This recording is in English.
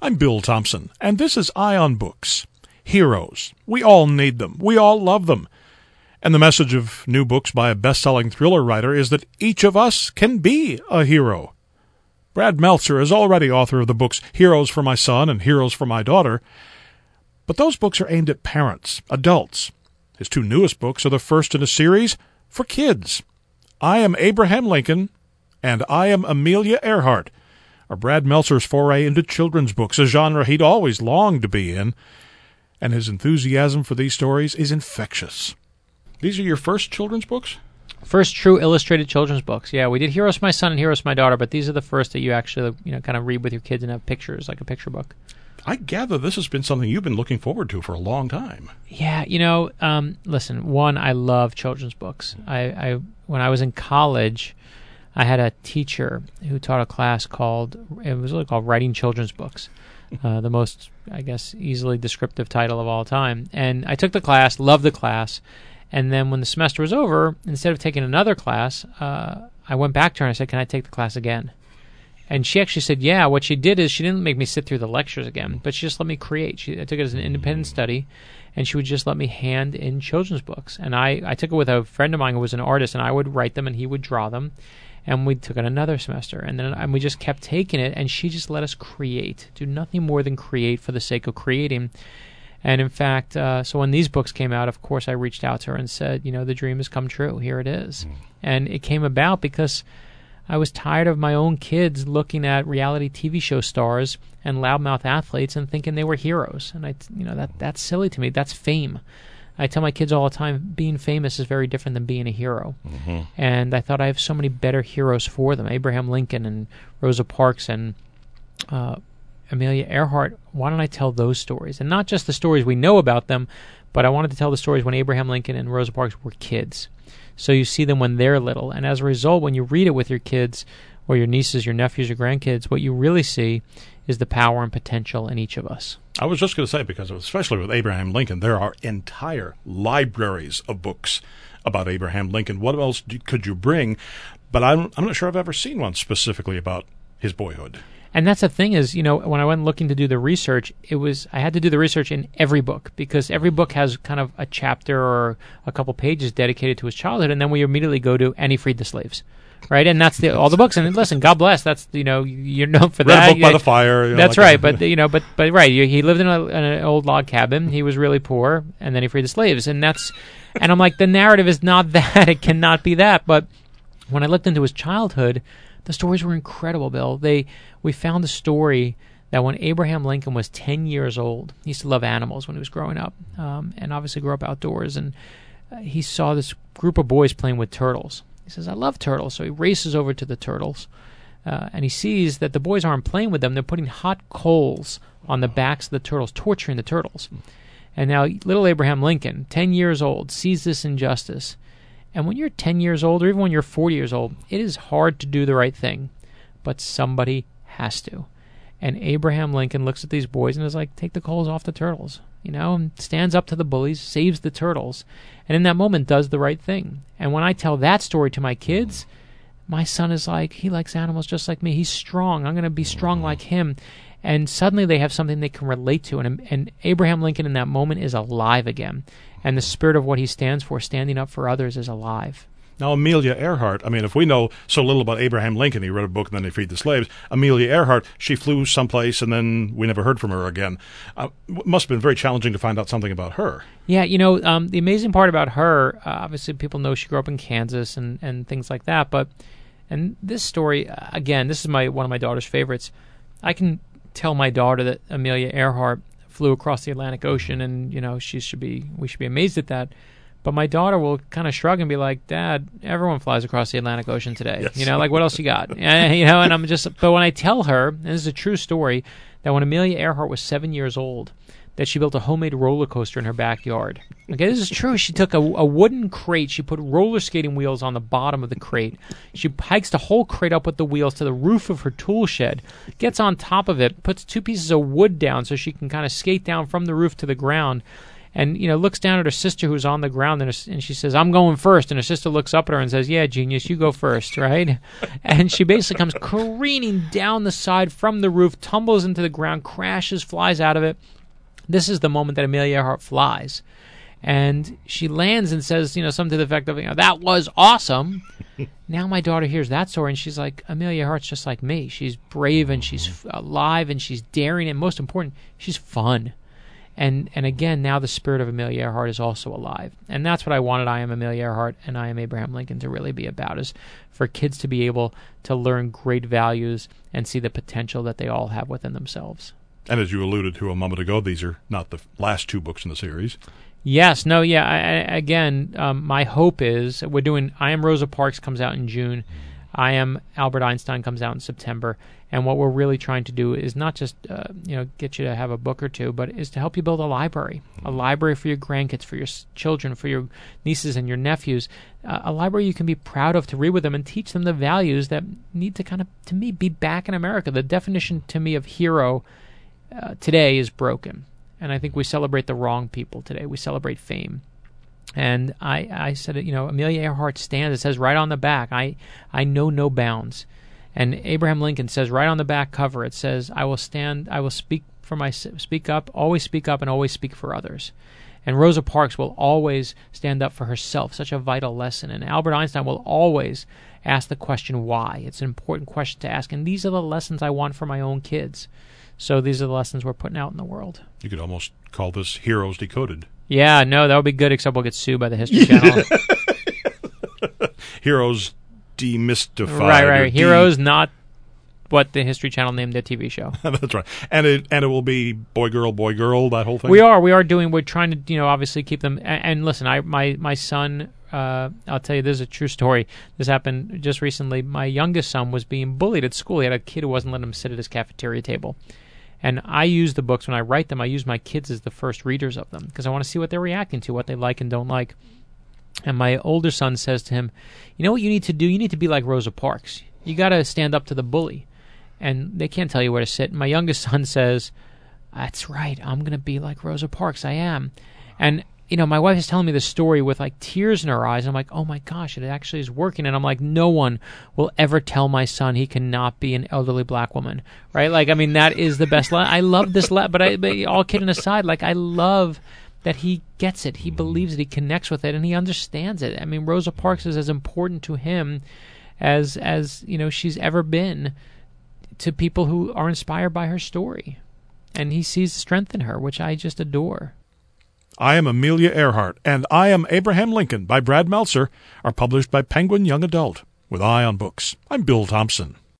I'm Bill Thompson, and this is Eye on Books. Heroes. We all need them. We all love them. And the message of new books by a best selling thriller writer is that each of us can be a hero. Brad Meltzer is already author of the books Heroes for My Son and Heroes for My Daughter. But those books are aimed at parents, adults. His two newest books are the first in a series for kids. I Am Abraham Lincoln and I Am Amelia Earhart are Brad Meltzer's foray into children's books, a genre he'd always longed to be in, and his enthusiasm for these stories is infectious. These are your first children's books? First true illustrated children's books. Yeah, we did Heroes for My Son and Heroes for My Daughter, but these are the first that you actually, you know, kind of read with your kids and have pictures, like a picture book. I gather this has been something you've been looking forward to for a long time. Yeah, you know, um, listen. One, I love children's books. I, I when I was in college, I had a teacher who taught a class called it was really called writing children's books. Uh, the most, I guess, easily descriptive title of all time. And I took the class, loved the class, and then when the semester was over, instead of taking another class, uh, I went back to her and I said, "Can I take the class again?" And she actually said, "Yeah." What she did is she didn't make me sit through the lectures again, but she just let me create. She I took it as an independent study, and she would just let me hand in children's books. And I I took it with a friend of mine who was an artist, and I would write them and he would draw them and we took it another semester. And then and we just kept taking it and she just let us create do nothing more than create for the sake of creating. And in fact uh, so when these books came out of course i reached out to her and said you know the dream has come true. Here it is. Mm. and it came about because i was tired of my own kids looking at reality tv show stars and loudmouth athletes and thinking they were heroes. And i you know that that's silly to me. That's fame I tell my kids all the time, being famous is very different than being a hero. Mm-hmm. And I thought I have so many better heroes for them: Abraham Lincoln and Rosa Parks and uh, Amelia Earhart. Why don't I tell those stories, and not just the stories we know about them, but I wanted to tell the stories when Abraham Lincoln and Rosa Parks were kids. So you see them when they're little, and as a result, when you read it with your kids or your nieces, your nephews, your grandkids, what you really see is the power and potential in each of us. I was just going to say, because especially with Abraham Lincoln, there are entire libraries of books about Abraham Lincoln. What else could you bring? But I'm, I'm not sure I've ever seen one specifically about his boyhood. And that's the thing is, you know, when I went looking to do the research, it was I had to do the research in every book because every book has kind of a chapter or a couple pages dedicated to his childhood, and then we immediately go to and he freed the slaves right? And that's the all the books. And listen, God bless. That's you know you're known for Read that. a book by the fire. You know, that's like right. but you know, but but right. He lived in, a, in, an old log cabin. He was really poor, and then he freed the slaves. And that's and I'm like, the narrative is not that. It cannot be that. But when I looked into his childhood, the stories were incredible. Bill, they we found a story. That when Abraham Lincoln was 10 years old, he used to love animals when he was growing up, um, and obviously grew up outdoors. And uh, he saw this group of boys playing with turtles he says, I love turtles. So he races over to the turtles. Uh, and he sees that the boys aren't playing with them. They're putting hot coals on the backs of the turtles, torturing the turtles. And now little Abraham Lincoln, 10 years old, sees this injustice. And when you're 10 years old, or even when you're 40 years old, it is hard to do the right thing. But somebody has to. And Abraham Lincoln looks at these boys and is like, take the coals off the turtles you know, and stands up to the bullies, saves the turtles, and in that moment does the right thing. And when I tell that story to my kids, my son is like, he likes animals just like me. He's strong. I'm going to be strong like him. And suddenly they have something they can relate to. And, and Abraham Lincoln in that moment is alive again. And the spirit of what he stands for, standing up for others, is alive. Now, Amelia Earhart, I mean, if we know so little about Abraham Lincoln, he wrote a book and then he freed the slaves. Amelia Earhart, she flew someplace and then we never heard from her again. Uh, must have been very challenging to find out something about her. Yeah, you know, um, the amazing part about her, uh, obviously, people know she grew up in Kansas and, and things like that, but, and this story, uh, again, this is my one of my daughter's favorites. I can tell my daughter that Amelia Earhart flew across the Atlantic Ocean and, you know, she should be, we should be amazed at that but my daughter will kind of shrug and be like, "Dad, everyone flies across the Atlantic Ocean today. Yes. You know, like what else you got? and, you know." And I'm just, but when I tell her, and this is a true story, that when Amelia Earhart was seven years old, that she built a homemade roller coaster in her backyard. Okay, this is true. She took a, a, wooden crate, she put roller skating wheels on the bottom of the crate. She hikes the whole crate up with the wheels to the roof of her tool shed, gets on top of it, puts two pieces of wood down so she can kind of skate down from the roof to the ground, and you know looks down at her sister who's on the ground and, her, and she says i'm going first. And her sister looks up at her and says yeah genius you go first right? And she basically comes careening down the side from the roof tumbles into the ground crashes flies out of it. This is the moment that amelia earhart flies. And she lands and says you know something to the effect of you know that was awesome. Now my daughter hears that story and she's like amelia earhart's just like me. She's brave and she's alive and she's daring and most important she's fun and and again now the spirit of Amelia Earhart is also alive, and that's what I wanted. I am Amelia Earhart, and I am Abraham Lincoln to really be about is for kids to be able to learn great values and see the potential that they all have within themselves. And as you alluded to a moment ago, these are not the last two books in the series. Yes, no, yeah. I, I, again, um, my hope is we're doing. I am Rosa Parks comes out in June. I am Albert Einstein comes out in September, and what we're really trying to do is not just uh, you know get you to have a book or two, but is to help you build a library, a library for your grandkids, for your children, for your nieces and your nephews, uh, a library you can be proud of to read with them and teach them the values that need to kind of to me be back in America. The definition to me of hero uh, today is broken, and I think we celebrate the wrong people today. We celebrate fame. And I, I said, you know, Amelia Earhart stands. It says right on the back, I, I know no bounds. And Abraham Lincoln says right on the back cover, it says, "I will stand, I will speak for my speak up, always speak up, and always speak for others." And Rosa Parks will always stand up for herself, such a vital lesson. And Albert Einstein will always ask the question why. It's an important question to ask. And these are the lessons I want for my own kids. So these are the lessons we're putting out in the world. You could almost call this Heroes Decoded. Yeah, no, that would be good, except we'll get sued by the History Channel. Heroes demystified. Right, right. Heroes, de- not what the History Channel named their TV show. That's right. And it and it will be boy girl boy girl that whole thing. We are we are doing we're trying to you know obviously keep them and, and listen I my my son uh, I'll tell you this is a true story. This happened just recently. My youngest son was being bullied at school. He had a kid who wasn't letting him sit at his cafeteria table. And I use the books when I write them. I use my kids as the first readers of them because I want to see what they're reacting to, what they like and don't like. And my older son says to him, You know what you need to do? You need to be like Rosa Parks. You got to stand up to the bully. And they can't tell you where to sit. My youngest son says, That's right. I'm going to be like Rosa Parks. I am. And, you know, my wife is telling me the story with like tears in her eyes. I'm like, Oh my gosh, it actually is working. And I'm like, No one will ever tell my son he cannot be an elderly black woman. Right? Like, I mean, that is the best. I love this. But, I, but all kidding aside, like, I love that he gets it, he believes it, he connects with it, and he understands it. I mean, Rosa Parks is as important to him as as you know she's ever been to people who are inspired by her story, and he sees strength in her, which I just adore. I am Amelia Earhart, and I am Abraham Lincoln by Brad Meltzer are published by Penguin Young Adult with Eye on Books. I'm Bill Thompson.